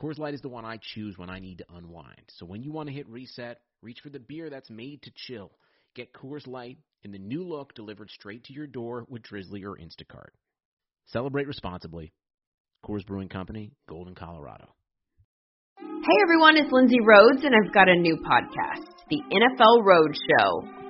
Coors Light is the one I choose when I need to unwind. So when you want to hit reset, reach for the beer that's made to chill. Get Coors Light in the new look delivered straight to your door with Drizly or Instacart. Celebrate responsibly. Coors Brewing Company, Golden, Colorado. Hey everyone, it's Lindsay Rhodes, and I've got a new podcast, The NFL Road Show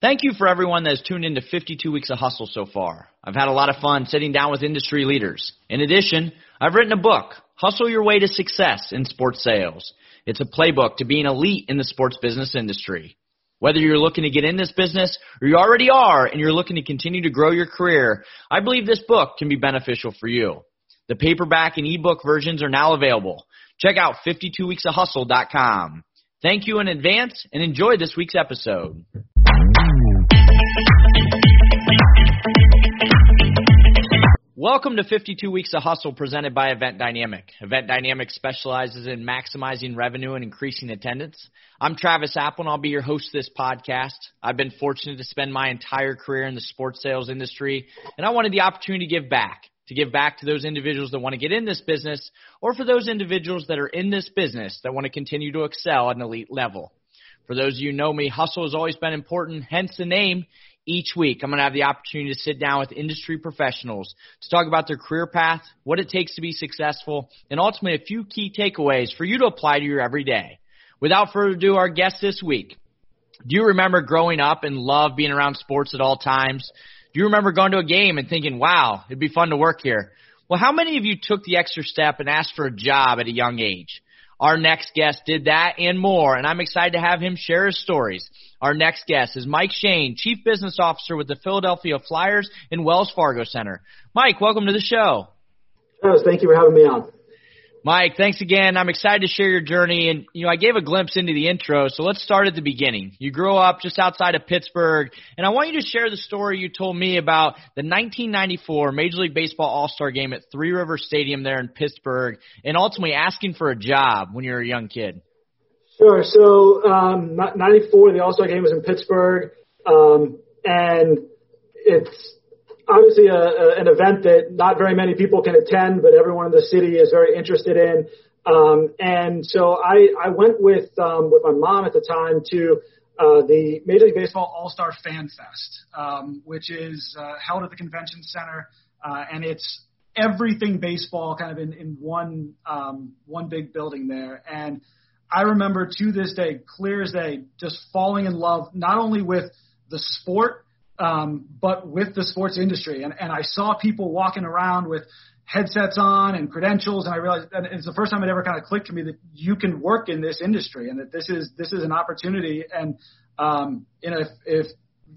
Thank you for everyone that has tuned into 52 Weeks of Hustle so far. I've had a lot of fun sitting down with industry leaders. In addition, I've written a book, Hustle Your Way to Success in Sports Sales. It's a playbook to being elite in the sports business industry. Whether you're looking to get in this business or you already are and you're looking to continue to grow your career, I believe this book can be beneficial for you. The paperback and ebook versions are now available. Check out 52weeksofhustle.com. Thank you in advance and enjoy this week's episode. Welcome to 52 Weeks of Hustle presented by Event Dynamic. Event Dynamic specializes in maximizing revenue and increasing attendance. I'm Travis Apple and I'll be your host of this podcast. I've been fortunate to spend my entire career in the sports sales industry and I wanted the opportunity to give back, to give back to those individuals that want to get in this business or for those individuals that are in this business that want to continue to excel at an elite level. For those of you who know me, hustle has always been important, hence the name. Each week, I'm going to have the opportunity to sit down with industry professionals to talk about their career path, what it takes to be successful, and ultimately a few key takeaways for you to apply to your everyday. Without further ado, our guest this week. Do you remember growing up and love being around sports at all times? Do you remember going to a game and thinking, wow, it'd be fun to work here? Well, how many of you took the extra step and asked for a job at a young age? Our next guest did that and more, and I'm excited to have him share his stories. Our next guest is Mike Shane, Chief Business Officer with the Philadelphia Flyers and Wells Fargo Center. Mike, welcome to the show. Thank you for having me on. Mike, thanks again. I'm excited to share your journey. And, you know, I gave a glimpse into the intro, so let's start at the beginning. You grew up just outside of Pittsburgh, and I want you to share the story you told me about the 1994 Major League Baseball All-Star game at Three River Stadium there in Pittsburgh, and ultimately asking for a job when you were a young kid. Sure. So, um, 94, the All-Star game was in Pittsburgh, um, and it's obviously a, a, an event that not very many people can attend, but everyone in the city is very interested in. Um, and so I, I went with um, with my mom at the time to uh, the Major League Baseball All Star Fan Fest, um, which is uh, held at the convention center, uh, and it's everything baseball kind of in, in one um, one big building there. And I remember to this day, clear as day, just falling in love not only with the sport um, but with the sports industry. And, and I saw people walking around with headsets on and credentials, and I realized and it's the first time it ever kind of clicked to me that you can work in this industry and that this is this is an opportunity. And um, you know, if, if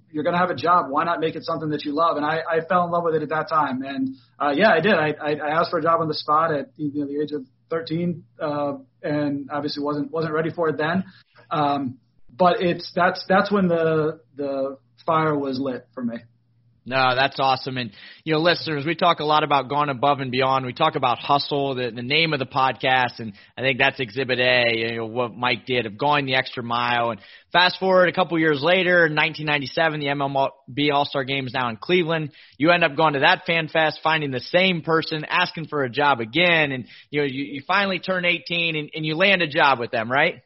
you're going to have a job, why not make it something that you love? And I, I fell in love with it at that time. And uh, yeah, I did. I, I, I asked for a job on the spot at you know, the age of 13, uh, and obviously wasn't wasn't ready for it then. Um, but it's that's that's when the the fire was lit for me. No, that's awesome. And, you know, listeners, we talk a lot about going above and beyond. We talk about hustle, the, the name of the podcast, and I think that's Exhibit A, you know, what Mike did of going the extra mile. And fast forward a couple years later, in 1997, the MLB All-Star Game is now in Cleveland. You end up going to that fan fest, finding the same person, asking for a job again, and, you know, you, you finally turn 18 and, and you land a job with them, right?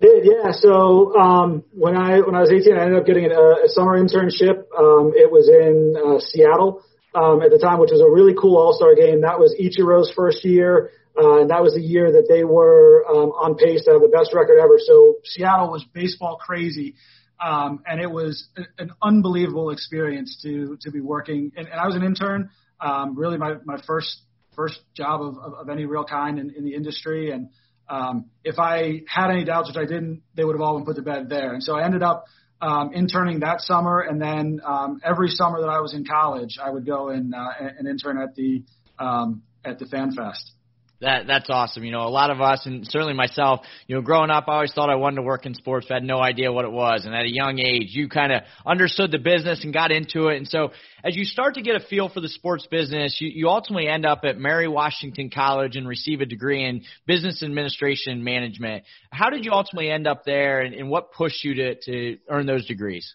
Did yeah. So um, when I when I was 18, I ended up getting a, a summer internship. Um, it was in uh, Seattle um, at the time, which was a really cool All Star game. That was Ichiro's first year, uh, and that was the year that they were um, on pace to have the best record ever. So Seattle was baseball crazy. Um, and it was an unbelievable experience to to be working. And, and I was an intern, um, really my my first first job of, of, of any real kind in, in the industry. And um, if I had any doubts, which I didn't, they would have all been put to bed there. And so I ended up um, interning that summer, and then um, every summer that I was in college, I would go and, uh, and intern at the um, at the Fan Fest. That that's awesome. You know, a lot of us, and certainly myself, you know, growing up, I always thought I wanted to work in sports, but had no idea what it was. And at a young age, you kind of understood the business and got into it. And so, as you start to get a feel for the sports business, you, you ultimately end up at Mary Washington College and receive a degree in business administration and management. How did you ultimately end up there, and, and what pushed you to to earn those degrees?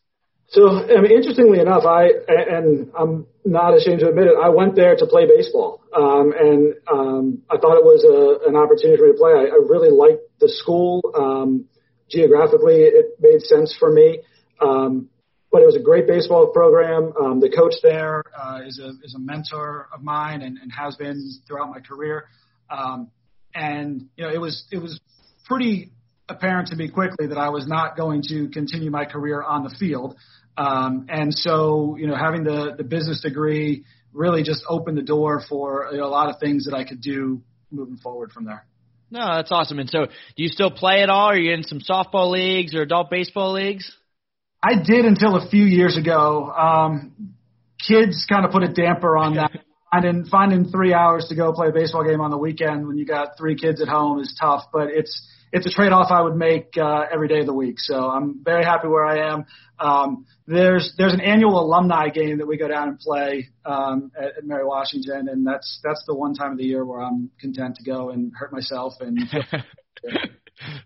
So, I mean, interestingly enough, I and I'm not ashamed to admit it. I went there to play baseball, um, and um, I thought it was a, an opportunity for me to play. I, I really liked the school. Um, geographically, it made sense for me. Um, but it was a great baseball program. Um, the coach there uh, is a is a mentor of mine and, and has been throughout my career. Um, and you know, it was it was pretty apparent to me quickly that I was not going to continue my career on the field. Um, and so, you know, having the, the business degree really just opened the door for you know, a lot of things that I could do moving forward from there. No, that's awesome. And so, do you still play at all? Are you in some softball leagues or adult baseball leagues? I did until a few years ago. Um, kids kind of put a damper on that. finding finding three hours to go play a baseball game on the weekend when you got three kids at home is tough. But it's it's a trade off I would make uh, every day of the week. So I'm very happy where I am. Um, there's there's an annual alumni game that we go down and play um, at, at Mary Washington, and that's that's the one time of the year where I'm content to go and hurt myself and.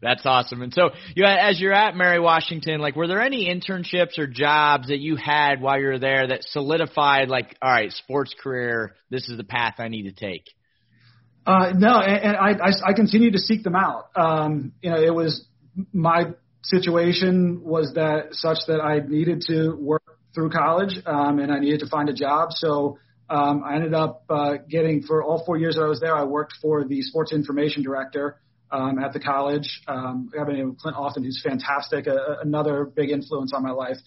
That's awesome. And so, you as you're at Mary Washington, like, were there any internships or jobs that you had while you were there that solidified, like, all right, sports career, this is the path I need to take? Uh, no, and, and I, I, I continue to seek them out. Um, you know, it was my situation was that such that I needed to work through college, um, and I needed to find a job. So um, I ended up uh, getting for all four years that I was there. I worked for the sports information director um, at the college. Um, I have a name Clint Often, who's fantastic, a, another big influence on my life.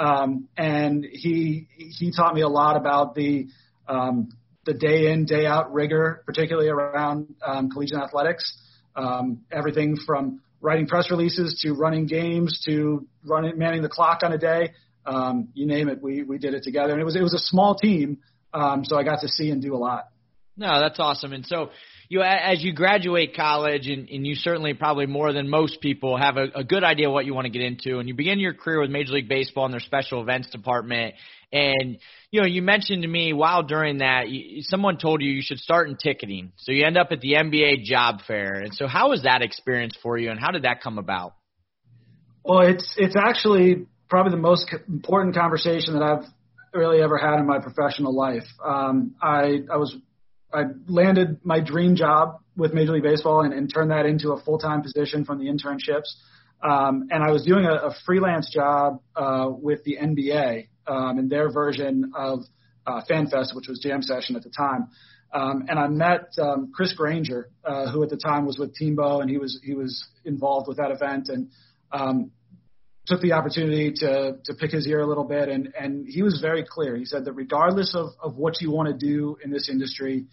Um, and he he taught me a lot about the um, the day in, day out rigor, particularly around um, collegiate athletics. Um, everything from writing press releases to running games to running manning the clock on a day. Um, you name it, we we did it together, and it was it was a small team, um, so I got to see and do a lot. No, that's awesome. And so, you as you graduate college, and, and you certainly probably more than most people have a, a good idea what you want to get into, and you begin your career with Major League Baseball and their special events department. And you know, you mentioned to me while during that, you, someone told you you should start in ticketing. So you end up at the NBA job fair. And so, how was that experience for you, and how did that come about? Well, it's it's actually probably the most important conversation that I've really ever had in my professional life. Um, I I was I landed my dream job with Major League Baseball and, and turned that into a full time position from the internships. Um, and I was doing a, a freelance job uh, with the NBA um, in their version of uh, FanFest, which was Jam Session at the time. Um, and I met um, Chris Granger, uh, who at the time was with Teambo, and he was he was involved with that event, and um, took the opportunity to to pick his ear a little bit. And and he was very clear. He said that regardless of of what you want to do in this industry,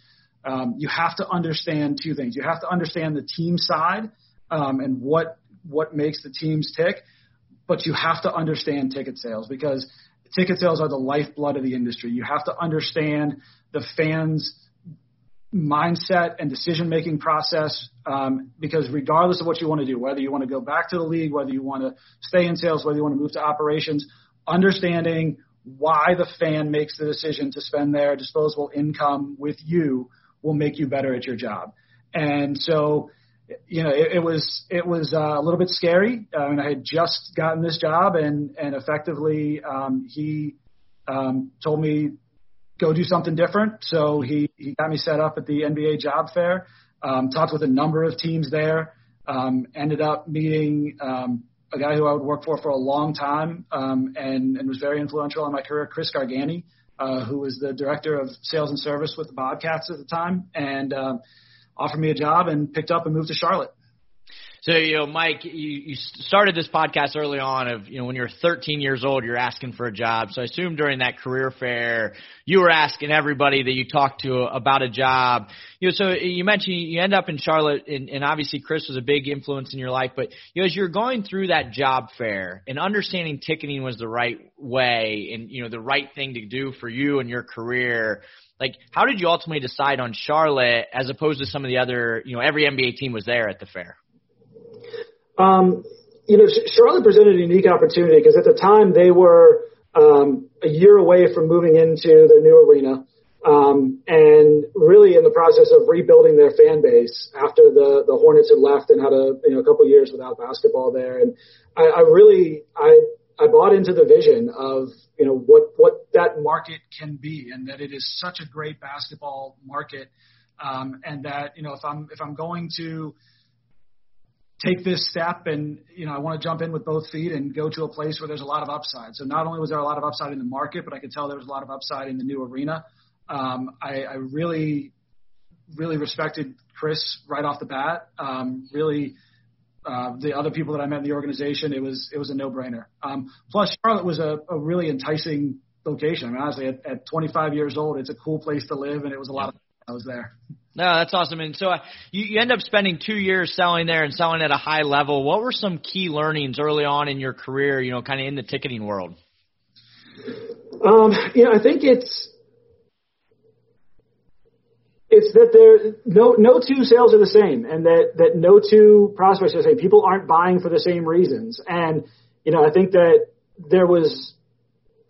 um, you have to understand two things. You have to understand the team side um, and what what makes the teams tick, but you have to understand ticket sales because ticket sales are the lifeblood of the industry. You have to understand the fans' mindset and decision making process um, because regardless of what you want to do, whether you want to go back to the league, whether you want to stay in sales, whether you want to move to operations, understanding why the fan makes the decision to spend their disposable income with you will make you better at your job. And so you know, it, it was it was uh, a little bit scary. I mean, I had just gotten this job, and and effectively, um, he um, told me go do something different. So he he got me set up at the NBA job fair. Um, talked with a number of teams there. Um, ended up meeting um, a guy who I would work for for a long time, um, and and was very influential in my career, Chris Gargani, uh, who was the director of sales and service with the Bobcats at the time, and. Uh, offered me a job and picked up and moved to Charlotte. So, you know, Mike, you, you started this podcast early on of, you know, when you're 13 years old, you're asking for a job. So I assume during that career fair, you were asking everybody that you talked to about a job. You know, so you mentioned you end up in Charlotte and, and obviously Chris was a big influence in your life, but, you know, as you're going through that job fair and understanding ticketing was the right way and, you know, the right thing to do for you and your career, like how did you ultimately decide on Charlotte as opposed to some of the other, you know, every NBA team was there at the fair? Um, you know, Charlotte presented a unique opportunity because at the time they were um, a year away from moving into their new arena. Um, and really in the process of rebuilding their fan base after the, the Hornets had left and had a you know a couple years without basketball there. And I, I really I I bought into the vision of you know what what that market can be and that it is such a great basketball market um, and that you know if I'm if I'm going to take this step and you know I want to jump in with both feet and go to a place where there's a lot of upside. So not only was there a lot of upside in the market, but I could tell there was a lot of upside in the new arena. Um, I, I really, really respected Chris right off the bat. Um, really, uh, the other people that I met in the organization, it was it was a no-brainer. Um, plus, Charlotte was a, a really enticing location. I mean, honestly, at, at 25 years old, it's a cool place to live, and it was a lot of I was there. No, that's awesome. And so uh, you, you end up spending two years selling there and selling at a high level. What were some key learnings early on in your career, you know, kind of in the ticketing world? Um, you know, I think it's it's that there no no two sales are the same, and that that no two prospects are the same. People aren't buying for the same reasons, and you know, I think that there was.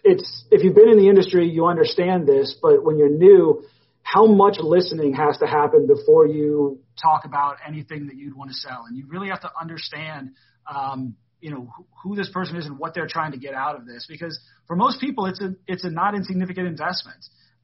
It's if you've been in the industry, you understand this, but when you're new, how much listening has to happen before you talk about anything that you'd want to sell. And you really have to understand, um, you know, who, who this person is and what they're trying to get out of this. Because for most people, it's a it's a not insignificant investment,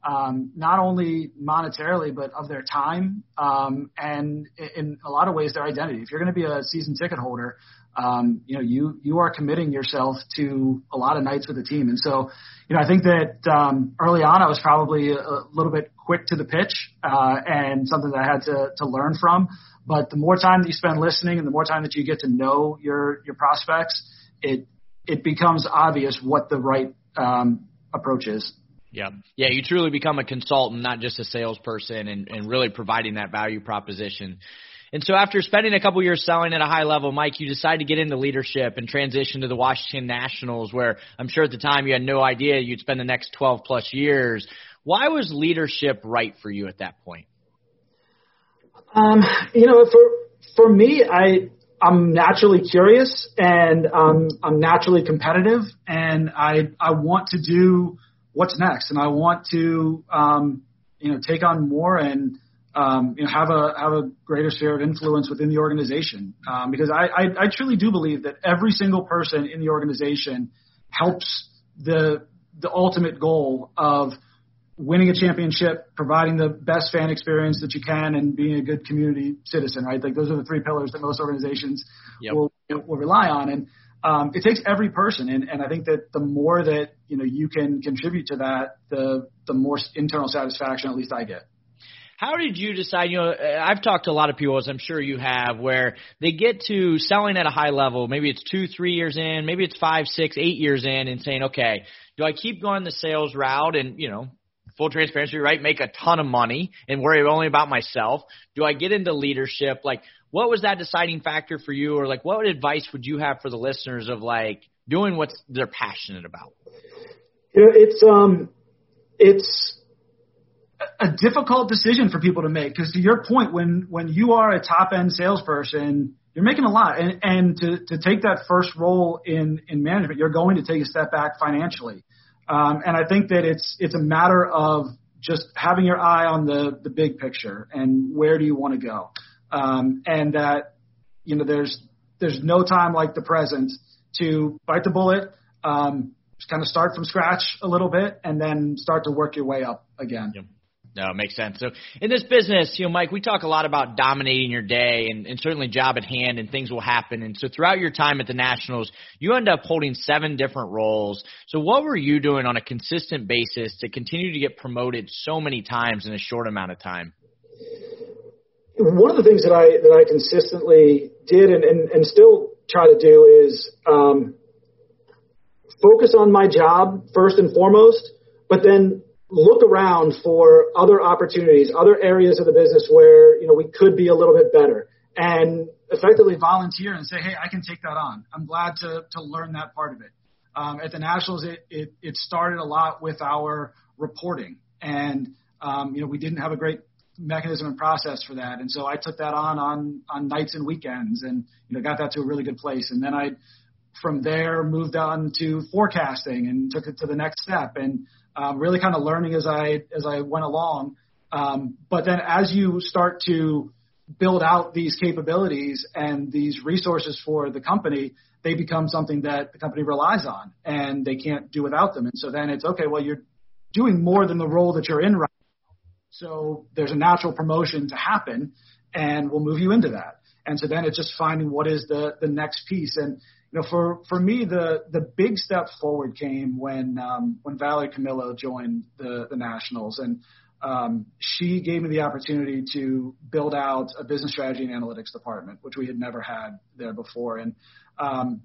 um, not only monetarily but of their time um, and in a lot of ways their identity. If you're going to be a season ticket holder, um, you know, you you are committing yourself to a lot of nights with the team. And so, you know, I think that um, early on I was probably a, a little bit quick to the pitch uh, and something that I had to to learn from. But the more time that you spend listening and the more time that you get to know your your prospects, it it becomes obvious what the right um, approach is. Yeah. Yeah, you truly become a consultant, not just a salesperson and, and really providing that value proposition. And so after spending a couple years selling at a high level, Mike, you decided to get into leadership and transition to the Washington Nationals where I'm sure at the time you had no idea you'd spend the next 12 plus years. Why was leadership right for you at that point? Um, you know, for for me, I I'm naturally curious and um, I'm naturally competitive and I I want to do what's next and I want to um, you know take on more and um, you know, have a have a greater sphere of influence within the organization. Um, because I, I, I truly do believe that every single person in the organization helps the the ultimate goal of winning a championship, providing the best fan experience that you can, and being a good community citizen. Right, like those are the three pillars that most organizations yep. will will rely on, and um, it takes every person. And, and I think that the more that you know you can contribute to that, the the more internal satisfaction at least I get. How did you decide? You know, I've talked to a lot of people, as I'm sure you have, where they get to selling at a high level. Maybe it's two, three years in, maybe it's five, six, eight years in, and saying, okay, do I keep going the sales route and, you know, full transparency, right? Make a ton of money and worry only about myself. Do I get into leadership? Like, what was that deciding factor for you, or like, what advice would you have for the listeners of like doing what they're passionate about? You know, it's um, it's a difficult decision for people to make. Because to your point, when when you are a top end salesperson, you're making a lot, and and to to take that first role in in management, you're going to take a step back financially, um, and I think that it's it's a matter of just having your eye on the the big picture and where do you want to go, um, and that you know there's there's no time like the present to bite the bullet. Um, just kind of start from scratch a little bit and then start to work your way up again. Yep. No, it makes sense. So in this business, you know, Mike, we talk a lot about dominating your day and, and certainly job at hand and things will happen. And so throughout your time at the Nationals, you end up holding seven different roles. So what were you doing on a consistent basis to continue to get promoted so many times in a short amount of time? One of the things that I that I consistently did and, and, and still try to do is um, focus on my job first and foremost, but then look around for other opportunities, other areas of the business where you know we could be a little bit better, and effectively volunteer and say, hey, I can take that on. I'm glad to to learn that part of it. Um, at the Nationals, it, it it started a lot with our reporting, and um, you know we didn't have a great mechanism and process for that. And so I took that on on on nights and weekends, and you know got that to a really good place. And then I, from there, moved on to forecasting and took it to the next step, and um, really kind of learning as I as I went along. Um, but then as you start to build out these capabilities and these resources for the company, they become something that the company relies on, and they can't do without them. And so then it's okay. Well, you're doing more than the role that you're in right so there's a natural promotion to happen, and we'll move you into that. And so then it's just finding what is the the next piece. And you know, for for me, the the big step forward came when um, when Valerie Camillo joined the the Nationals, and um, she gave me the opportunity to build out a business strategy and analytics department, which we had never had there before. And um,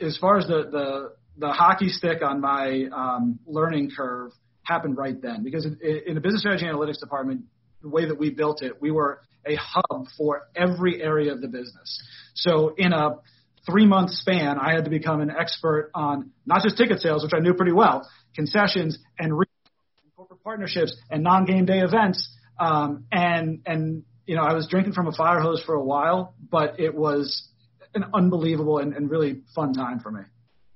as far as the the the hockey stick on my um, learning curve happened right then because in, the business strategy analytics department, the way that we built it, we were a hub for every area of the business. So in a three month span, I had to become an expert on not just ticket sales, which I knew pretty well, concessions and re- corporate partnerships and non game day events. Um, and, and, you know, I was drinking from a fire hose for a while, but it was an unbelievable and, and really fun time for me.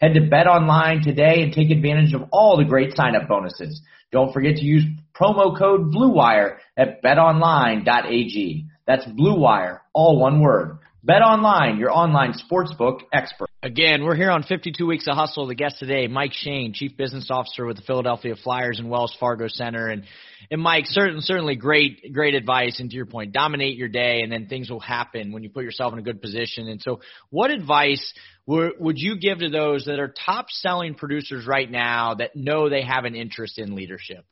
Head to Bet Online today and take advantage of all the great sign-up bonuses. Don't forget to use promo code BLUEWIRE at betonline.ag. That's BLUEWIRE, all one word. Bet Online, your online sportsbook expert. Again, we're here on 52 Weeks of Hustle. The guest today, Mike Shane, Chief Business Officer with the Philadelphia Flyers and Wells Fargo Center. And, and Mike, certain, certainly great, great advice. And to your point, dominate your day and then things will happen when you put yourself in a good position. And so what advice would you give to those that are top selling producers right now that know they have an interest in leadership?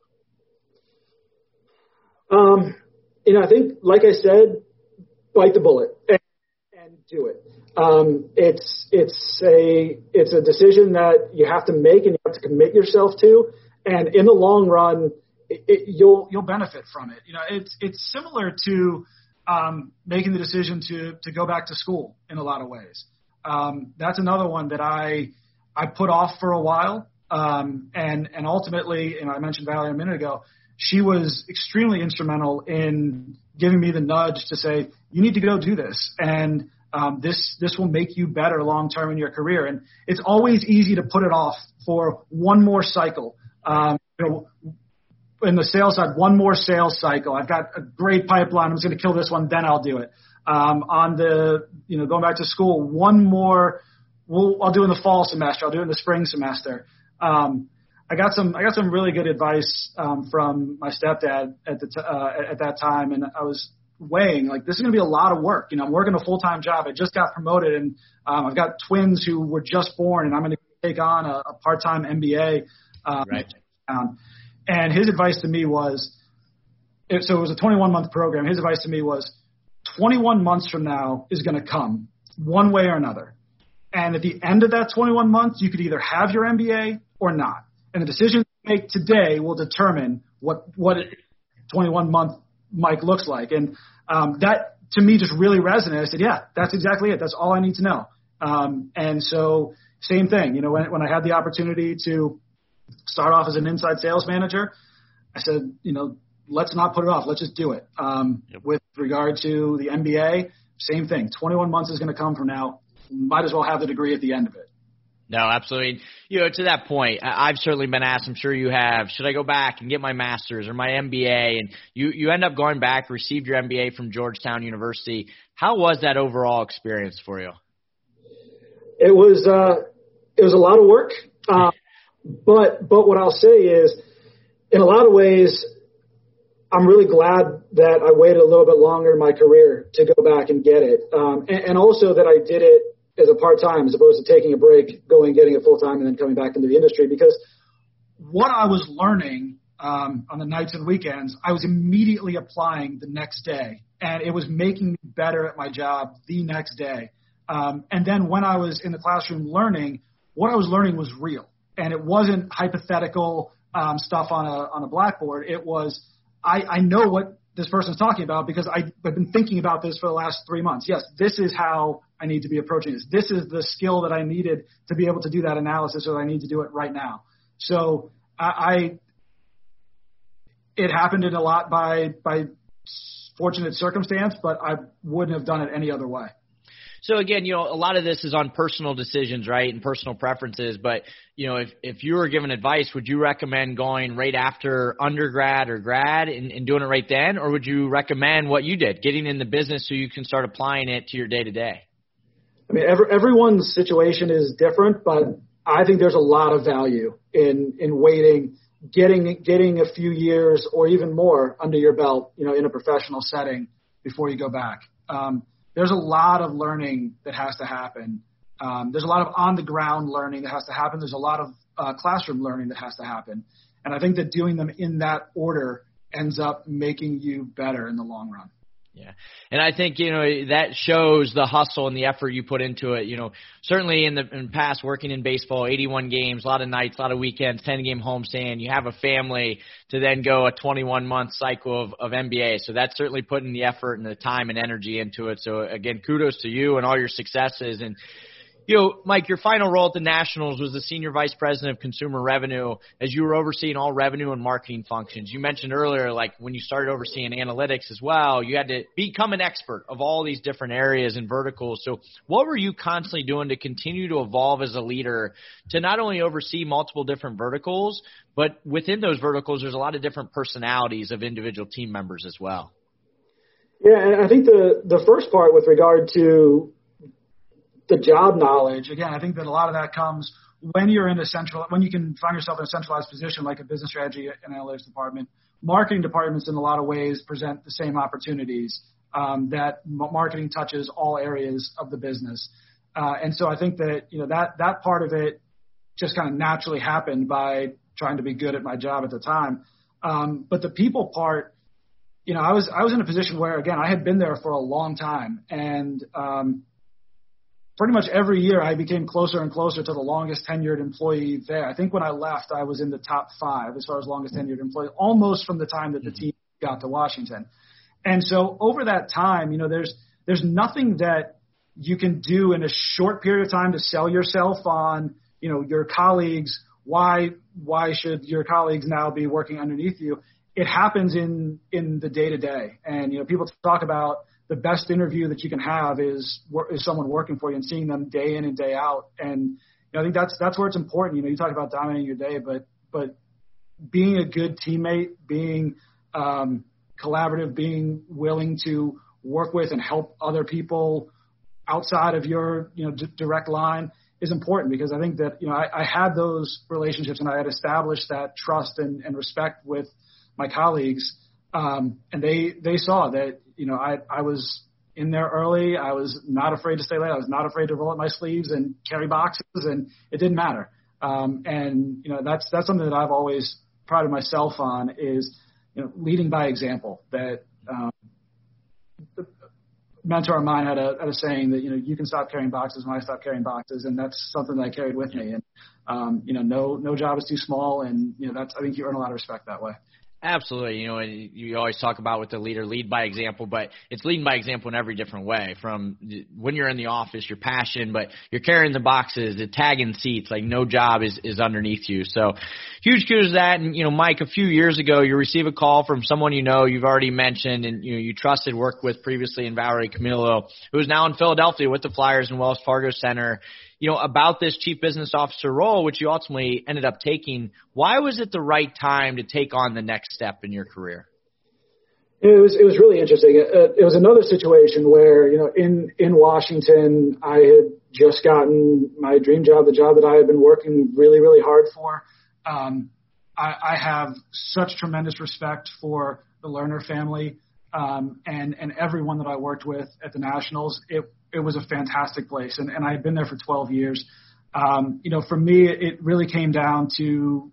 Um, you know, I think, like I said, bite the bullet and, and do it. Um, it's it's a it's a decision that you have to make and you have to commit yourself to, and in the long run, it, it, you'll you'll benefit from it. You know, it's it's similar to um, making the decision to to go back to school in a lot of ways um, that's another one that I I put off for a while. Um, and and ultimately, and I mentioned Valerie a minute ago, she was extremely instrumental in giving me the nudge to say you need to go do this, and um, this this will make you better long term in your career. And it's always easy to put it off for one more cycle. Um, you know, in the sales side, one more sales cycle. I've got a great pipeline. I'm just going to kill this one, then I'll do it um, on the you know going back to school. One more, we'll, I'll do in the fall semester. I'll do in the spring semester. Um, I got some I got some really good advice um, from my stepdad at the t- uh, at that time, and I was weighing like this is going to be a lot of work. You know, I'm working a full time job. I just got promoted, and um, I've got twins who were just born, and I'm going to take on a, a part time MBA. Um, right. And his advice to me was, so it was a 21 month program. His advice to me was 21 months from now is going to come one way or another. And at the end of that 21 months, you could either have your MBA or not. And the decision you make today will determine what, what 21 month Mike looks like. And um, that to me just really resonated. I said, yeah, that's exactly it. That's all I need to know. Um, and so same thing, you know, when, when I had the opportunity to start off as an inside sales manager, I said, you know, let's not put it off. Let's just do it. Um, yep. With regard to the MBA, same thing. 21 months is going to come from now. Might as well have the degree at the end of it. No, absolutely. You know, to that point, I've certainly been asked. I'm sure you have. Should I go back and get my master's or my MBA? And you you end up going back, received your MBA from Georgetown University. How was that overall experience for you? It was uh, it was a lot of work, uh, but but what I'll say is, in a lot of ways, I'm really glad that I waited a little bit longer in my career to go back and get it, um, and, and also that I did it as a part time as opposed to taking a break, going getting it full time, and then coming back into the industry. Because what I was learning um, on the nights and weekends, I was immediately applying the next day, and it was making me better at my job the next day. Um, and then when I was in the classroom learning, what I was learning was real, and it wasn't hypothetical um, stuff on a on a blackboard. It was I, I know what this person's talking about because I, I've been thinking about this for the last three months. Yes, this is how I need to be approaching this. This is the skill that I needed to be able to do that analysis, or I need to do it right now. So I, I it happened in a lot by by fortunate circumstance, but I wouldn't have done it any other way. So again, you know, a lot of this is on personal decisions, right, and personal preferences. But you know, if if you were given advice, would you recommend going right after undergrad or grad and, and doing it right then, or would you recommend what you did, getting in the business so you can start applying it to your day to day? I mean, every, everyone's situation is different, but I think there's a lot of value in in waiting, getting getting a few years or even more under your belt, you know, in a professional setting before you go back. Um, there's a lot of learning that has to happen. Um, there's a lot of on the ground learning that has to happen. There's a lot of uh, classroom learning that has to happen. And I think that doing them in that order ends up making you better in the long run. Yeah. And I think, you know, that shows the hustle and the effort you put into it. You know, certainly in the in past working in baseball, 81 games, a lot of nights, a lot of weekends, 10 game homestand, you have a family to then go a 21 month cycle of, of MBA. So that's certainly putting the effort and the time and energy into it. So again, kudos to you and all your successes. And, you know, Mike, your final role at the Nationals was the senior vice president of consumer revenue as you were overseeing all revenue and marketing functions. You mentioned earlier, like when you started overseeing analytics as well, you had to become an expert of all these different areas and verticals. So what were you constantly doing to continue to evolve as a leader to not only oversee multiple different verticals, but within those verticals, there's a lot of different personalities of individual team members as well. Yeah, and I think the the first part with regard to the job knowledge, again, I think that a lot of that comes when you're in a central, when you can find yourself in a centralized position like a business strategy and analytics department. Marketing departments, in a lot of ways, present the same opportunities um, that marketing touches all areas of the business. Uh, and so I think that you know that that part of it just kind of naturally happened by trying to be good at my job at the time. Um, but the people part, you know, I was I was in a position where again I had been there for a long time, and um, pretty much every year I became closer and closer to the longest tenured employee there. I think when I left, I was in the top five as far as longest tenured employee, almost from the time that the mm-hmm. team got to Washington. And so over that time, you know, there's there's nothing that you can do in a short period of time to sell yourself on, you know, your colleagues. Why why should your colleagues now be working underneath you? It happens in in the day to day, and you know, people talk about the best interview that you can have is is someone working for you and seeing them day in and day out. And you know, I think that's that's where it's important. You know, you talk about dominating your day, but but being a good teammate, being um, collaborative, being willing to work with and help other people outside of your you know d- direct line is important because I think that you know I, I had those relationships and I had established that trust and, and respect with my colleagues, um, and they they saw that you know, I, I was in there early. I was not afraid to stay late. I was not afraid to roll up my sleeves and carry boxes, and it didn't matter. Um, and you know, that's that's something that I've always prided myself on is you know leading by example. That um, the mentor of mine had a, had a saying that you know you can stop carrying boxes when I stop carrying boxes, and that's something that I carried with me. And um, you know, no no job is too small, and you know that's I think you earn a lot of respect that way. Absolutely. You know, and you always talk about with the leader, lead by example, but it's leading by example in every different way. From when you're in the office, your passion, but you're carrying the boxes, the tagging seats, like no job is, is underneath you. So huge kudos to that. And, you know, Mike, a few years ago, you receive a call from someone you know, you've already mentioned and, you know, you trusted, worked with previously in Valerie Camillo, who is now in Philadelphia with the Flyers and Wells Fargo Center you know, about this chief business officer role, which you ultimately ended up taking. Why was it the right time to take on the next step in your career? It was it was really interesting. It, it was another situation where you know in in Washington I had just gotten my dream job, the job that I had been working really really hard for. Um, I, I have such tremendous respect for the Lerner family um, and and everyone that I worked with at the Nationals. It it was a fantastic place, and, and I had been there for 12 years. Um, you know, for me, it really came down to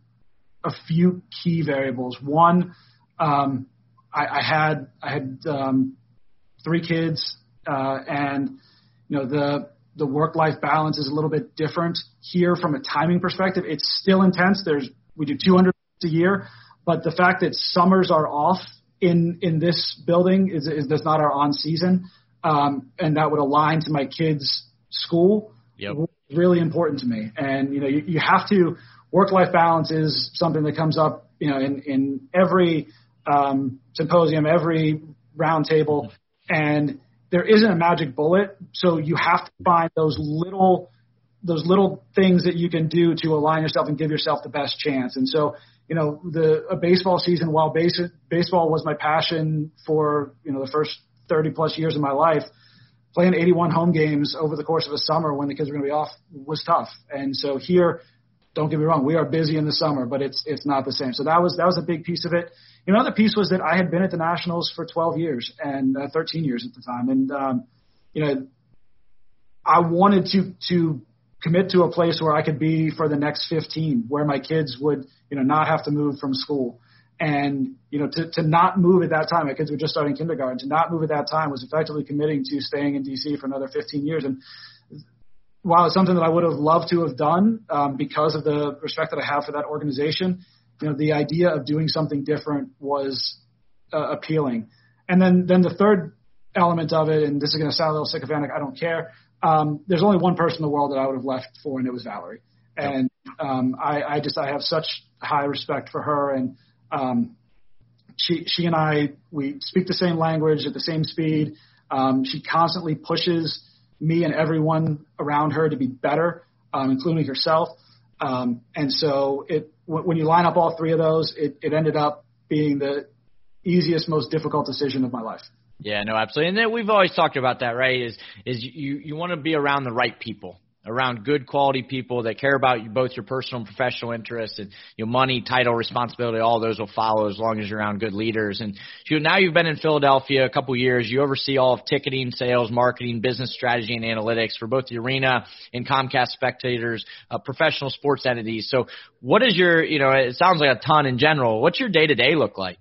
a few key variables. One, um, I, I had I had um, three kids, uh, and you know the the work life balance is a little bit different here from a timing perspective. It's still intense. There's we do 200 a year, but the fact that summers are off in in this building is is that's not our on season, um, and that would align to my kids' school. Yep. Really important to me, and you know you, you have to work life balance is something that comes up you know in in every um, symposium, every roundtable, and there isn't a magic bullet. So you have to find those little those little things that you can do to align yourself and give yourself the best chance. And so, you know, the a baseball season, while base, baseball was my passion for you know the first 30 plus years of my life, playing 81 home games over the course of a summer when the kids were going to be off was tough. And so here, don't get me wrong, we are busy in the summer, but it's it's not the same. So that was that was a big piece of it. Another piece was that I had been at the Nationals for 12 years and uh, 13 years at the time, and um, you know, I wanted to to commit to a place where I could be for the next 15, where my kids would you know not have to move from school. And you know, to, to not move at that time, my kids were just starting kindergarten. To not move at that time was effectively committing to staying in DC for another 15 years. And while it's something that I would have loved to have done um, because of the respect that I have for that organization, you know, the idea of doing something different was uh, appealing. And then, then the third element of it, and this is going to sound a little sycophantic, I don't care. Um, there's only one person in the world that I would have left for, and it was Valerie. And um, I, I just I have such high respect for her, and um, she she and I we speak the same language at the same speed. Um, she constantly pushes me and everyone around her to be better, um, including herself. Um, and so it when you line up all three of those, it, it ended up being the easiest, most difficult decision of my life. Yeah, no, absolutely. And then we've always talked about that, right? Is is you you want to be around the right people around good quality people that care about you, both your personal and professional interests and your money, title, responsibility, all those will follow as long as you're around good leaders. And you now you've been in Philadelphia a couple years. You oversee all of ticketing, sales, marketing, business strategy, and analytics for both the arena and Comcast Spectacor, uh, professional sports entities. So what is your, you know, it sounds like a ton in general. What's your day to day look like?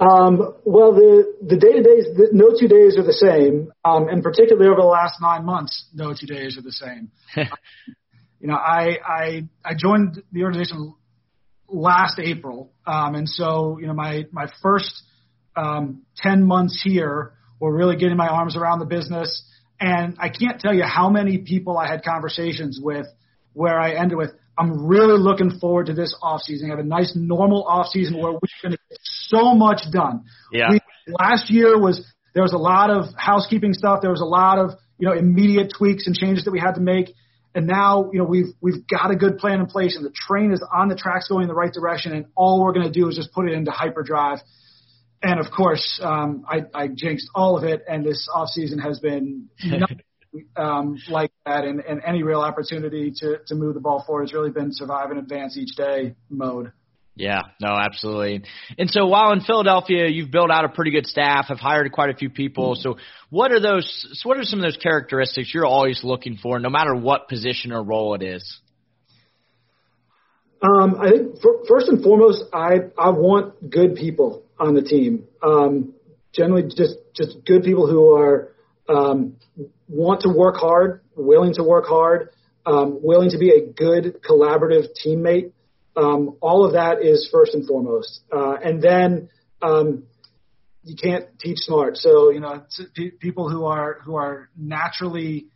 Um, well, the the day to days, no two days are the same, um, and particularly over the last nine months, no two days are the same. you know, I I I joined the organization last April, um, and so you know my my first um, ten months here were really getting my arms around the business, and I can't tell you how many people I had conversations with where I ended with, I'm really looking forward to this off season. Have a nice normal off season where we're going to get so much done. Yeah. We, last year was there was a lot of housekeeping stuff. There was a lot of you know immediate tweaks and changes that we had to make. And now you know we've we've got a good plan in place, and the train is on the tracks going in the right direction. And all we're going to do is just put it into hyperdrive. And of course, um, I, I jinxed all of it, and this off season has been um, like that, and, and any real opportunity to to move the ball forward has really been survive and advance each day mode. Yeah, no, absolutely. And so while in Philadelphia, you've built out a pretty good staff, have hired quite a few people. So what are those, so what are some of those characteristics you're always looking for, no matter what position or role it is? Um, I think for, first and foremost, I, I want good people on the team. Um, generally just, just good people who are, um, want to work hard, willing to work hard, um, willing to be a good collaborative teammate. Um, all of that is first and foremost. Uh, and then um, you can't teach smart. So you know, p- people who are who are naturally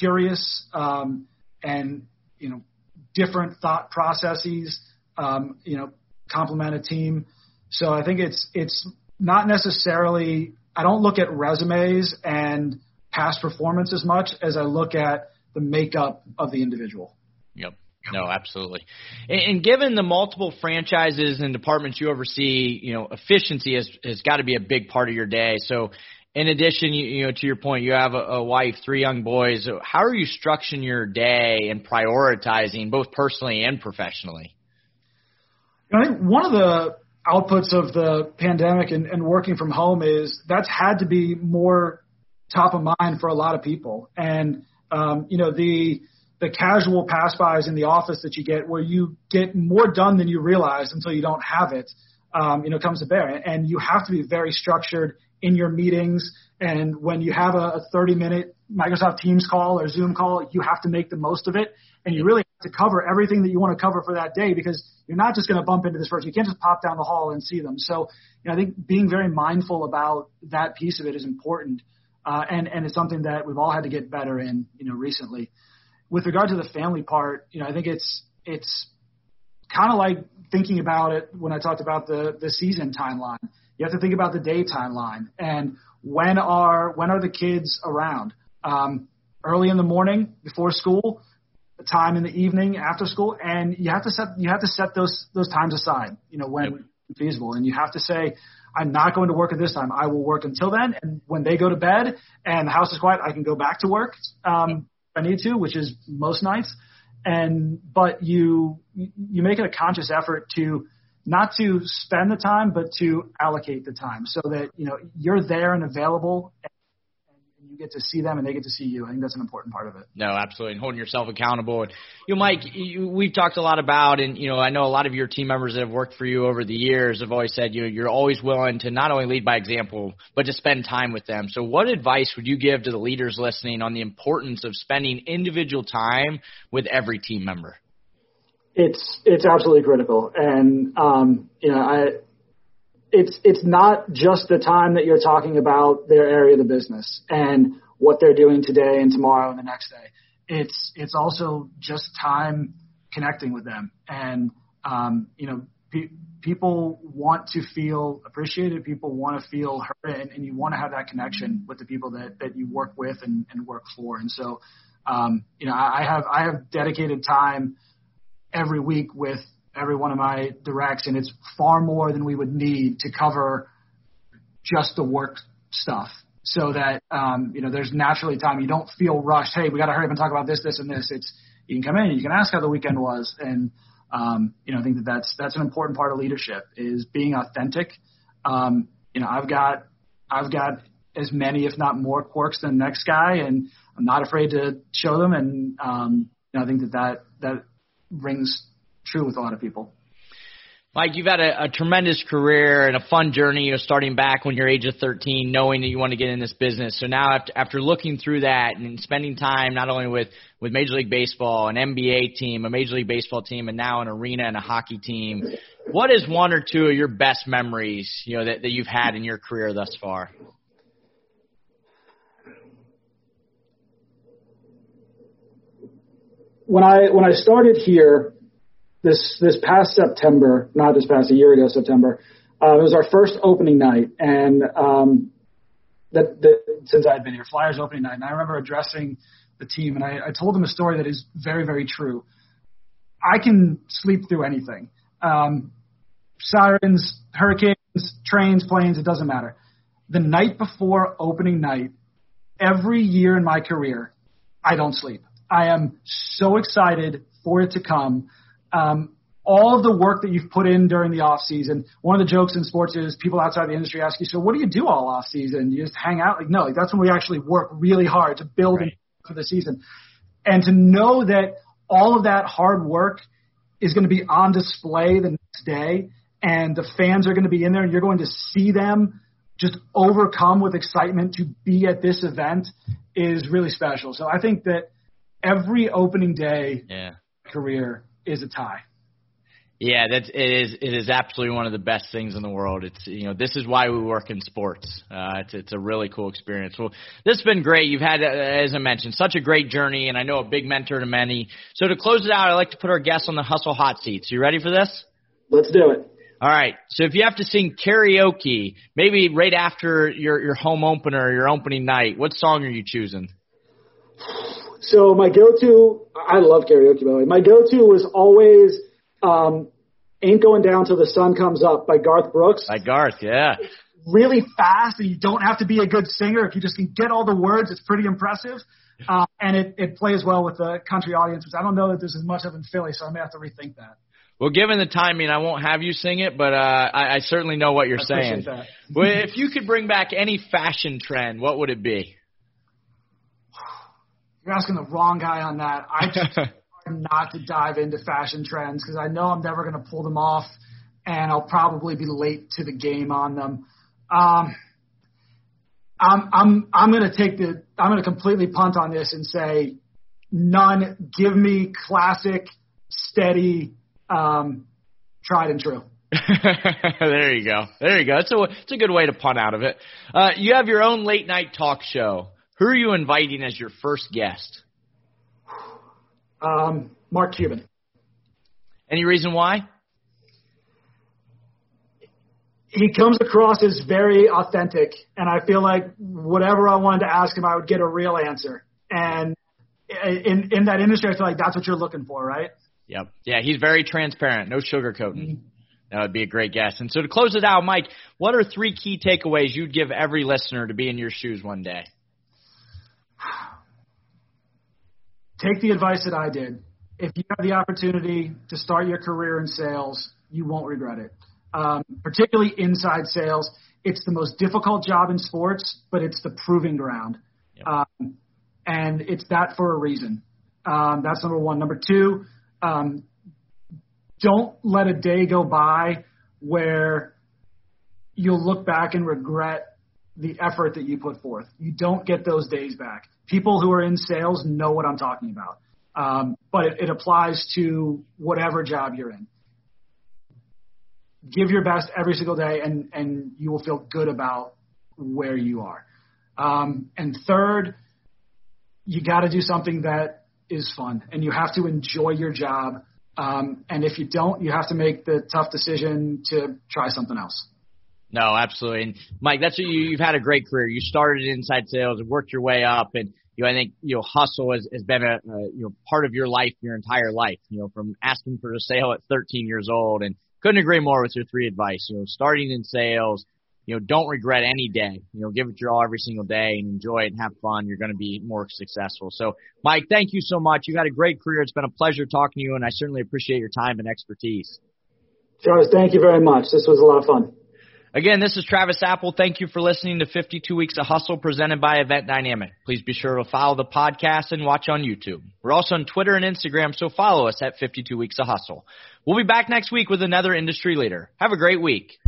curious um, and you know different thought processes. Um, you know, complement a team. So I think it's it's not necessarily. I don't look at resumes and past performance as much as I look at the makeup of the individual. Yep. No, absolutely. And, and given the multiple franchises and departments you oversee, you know, efficiency has has got to be a big part of your day. So, in addition, you, you know, to your point, you have a, a wife, three young boys. How are you structuring your day and prioritizing both personally and professionally? I think one of the outputs of the pandemic and, and working from home is that's had to be more top of mind for a lot of people. And um, you know the the casual pass bys in the office that you get, where you get more done than you realize until you don't have it, um, you know, comes to bear. And you have to be very structured in your meetings. And when you have a, a 30 minute Microsoft Teams call or Zoom call, you have to make the most of it. And you really have to cover everything that you want to cover for that day because you're not just going to bump into this person. You can't just pop down the hall and see them. So, you know, I think being very mindful about that piece of it is important. Uh, and, and it's something that we've all had to get better in, you know, recently with regard to the family part, you know, I think it's it's kind of like thinking about it when I talked about the the season timeline. You have to think about the day timeline and when are when are the kids around? Um, early in the morning before school, time in the evening after school, and you have to set you have to set those those times aside. You know when yep. feasible, and you have to say. I'm not going to work at this time. I will work until then, and when they go to bed and the house is quiet, I can go back to work. Um, I need to, which is most nights. And but you you make it a conscious effort to not to spend the time, but to allocate the time so that you know you're there and available you get to see them and they get to see you. I think that's an important part of it. No, absolutely, and holding yourself accountable. And you know, Mike, you, we've talked a lot about, and you know, I know a lot of your team members that have worked for you over the years have always said you know, you're always willing to not only lead by example, but to spend time with them. So, what advice would you give to the leaders listening on the importance of spending individual time with every team member? It's it's absolutely critical, and um, you know, I it's it's not just the time that you're talking about their area of the business and what they're doing today and tomorrow and the next day. It's it's also just time connecting with them, and um, you know, pe- people want to feel appreciated. People want to feel heard, and, and you want to have that connection with the people that that you work with and, and work for. And so, um, you know, I I have I have dedicated time every week with every one of my directs, and it's far more than we would need to cover just the work stuff. So that um, you know, there's naturally time. You don't feel rushed. Hey, we got to hurry up and talk about this, this, and this. It's you can come in, you can ask how the weekend was, and um, you know, I think that that's that's an important part of leadership is being authentic. Um, you know, I've got I've got as many, if not more, quirks than the next guy, and I'm not afraid to show them. And um, you know, I think that that that rings true with a lot of people. Mike, you've had a, a tremendous career and a fun journey, you know, starting back when you're age of 13, knowing that you want to get in this business. So now after, after looking through that and spending time not only with, with Major League Baseball, an NBA team, a Major League Baseball team, and now an arena and a hockey team, what is one or two of your best memories, you know, that, that you've had in your career thus far? When I when I started here, this this past September, not this past a year ago September, uh, it was our first opening night, and um, that, since I had been here, Flyers opening night, and I remember addressing the team, and I, I told them a story that is very very true. I can sleep through anything, um, sirens, hurricanes, trains, planes, it doesn't matter. The night before opening night, every year in my career, I don't sleep. I am so excited for it to come um, all of the work that you've put in during the off season. One of the jokes in sports is people outside the industry ask you, "So what do you do all off season? You just hang out?" Like, no, like that's when we actually work really hard to build right. for the season, and to know that all of that hard work is going to be on display the next day, and the fans are going to be in there, and you're going to see them just overcome with excitement to be at this event is really special. So I think that every opening day yeah. career is a tie. Yeah, that's it is it is absolutely one of the best things in the world. It's you know this is why we work in sports. Uh, it's it's a really cool experience. Well, this has been great. You've had, uh, as I mentioned, such a great journey, and I know a big mentor to many. So to close it out, I'd like to put our guests on the hustle hot seats. You ready for this? Let's do it. All right. So if you have to sing karaoke, maybe right after your your home opener, your opening night, what song are you choosing? So my go-to, I love karaoke by the way. My go-to was always um, "Ain't Going Down Till the Sun Comes Up" by Garth Brooks. By Garth, yeah. Really fast, and you don't have to be a good singer. If you just can get all the words, it's pretty impressive. Uh, and it, it plays well with the country audience, which I don't know that there's as much of in Philly, so I may have to rethink that. Well, given the timing, I won't have you sing it, but uh, I, I certainly know what you're I saying. well, if you could bring back any fashion trend, what would it be? You're asking the wrong guy on that. I just not to dive into fashion trends because I know I'm never going to pull them off, and I'll probably be late to the game on them. Um, I'm I'm I'm going to take the I'm going to completely punt on this and say none. Give me classic, steady, um, tried and true. there you go. There you go. It's a it's a good way to punt out of it. Uh, you have your own late night talk show. Who are you inviting as your first guest? Um, Mark Cuban. Any reason why? he comes across as very authentic, and I feel like whatever I wanted to ask him, I would get a real answer. And in in that industry, I feel like that's what you're looking for, right? Yep. Yeah, he's very transparent. No sugarcoating. That would be a great guest. And so to close it out, Mike, what are three key takeaways you'd give every listener to be in your shoes one day? Take the advice that I did. If you have the opportunity to start your career in sales, you won't regret it. Um, particularly inside sales, it's the most difficult job in sports, but it's the proving ground. Yep. Um, and it's that for a reason. Um, that's number one. Number two, um, don't let a day go by where you'll look back and regret the effort that you put forth. You don't get those days back. People who are in sales know what I'm talking about. Um, but it, it applies to whatever job you're in. Give your best every single day, and, and you will feel good about where you are. Um, and third, you got to do something that is fun, and you have to enjoy your job. Um, and if you don't, you have to make the tough decision to try something else. No, absolutely. And Mike, that's what you, you've had a great career. You started inside sales and worked your way up, and you know I think you know hustle has, has been a, a you know part of your life your entire life. You know from asking for a sale at 13 years old, and couldn't agree more with your three advice. You know, starting in sales, you know, don't regret any day. You know, give it your all every single day and enjoy it and have fun. You're going to be more successful. So, Mike, thank you so much. You've had a great career. It's been a pleasure talking to you, and I certainly appreciate your time and expertise. Charles, thank you very much. This was a lot of fun. Again, this is Travis Apple. Thank you for listening to 52 Weeks of Hustle presented by Event Dynamic. Please be sure to follow the podcast and watch on YouTube. We're also on Twitter and Instagram, so follow us at 52 Weeks of Hustle. We'll be back next week with another industry leader. Have a great week.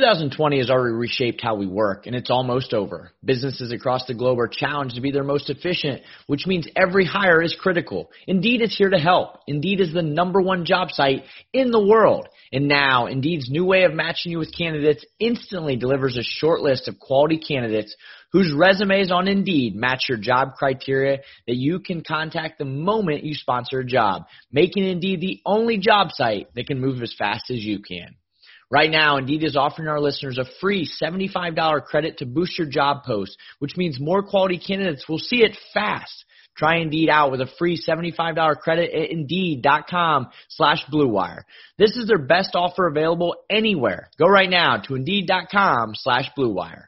2020 has already reshaped how we work, and it's almost over. Businesses across the globe are challenged to be their most efficient, which means every hire is critical. Indeed is here to help. Indeed is the number one job site in the world. And now, Indeed's new way of matching you with candidates instantly delivers a short list of quality candidates whose resumes on Indeed match your job criteria that you can contact the moment you sponsor a job, making Indeed the only job site that can move as fast as you can. Right now, Indeed is offering our listeners a free $75 credit to boost your job post, which means more quality candidates will see it fast. Try Indeed out with a free $75 credit at Indeed.com slash BlueWire. This is their best offer available anywhere. Go right now to Indeed.com slash BlueWire.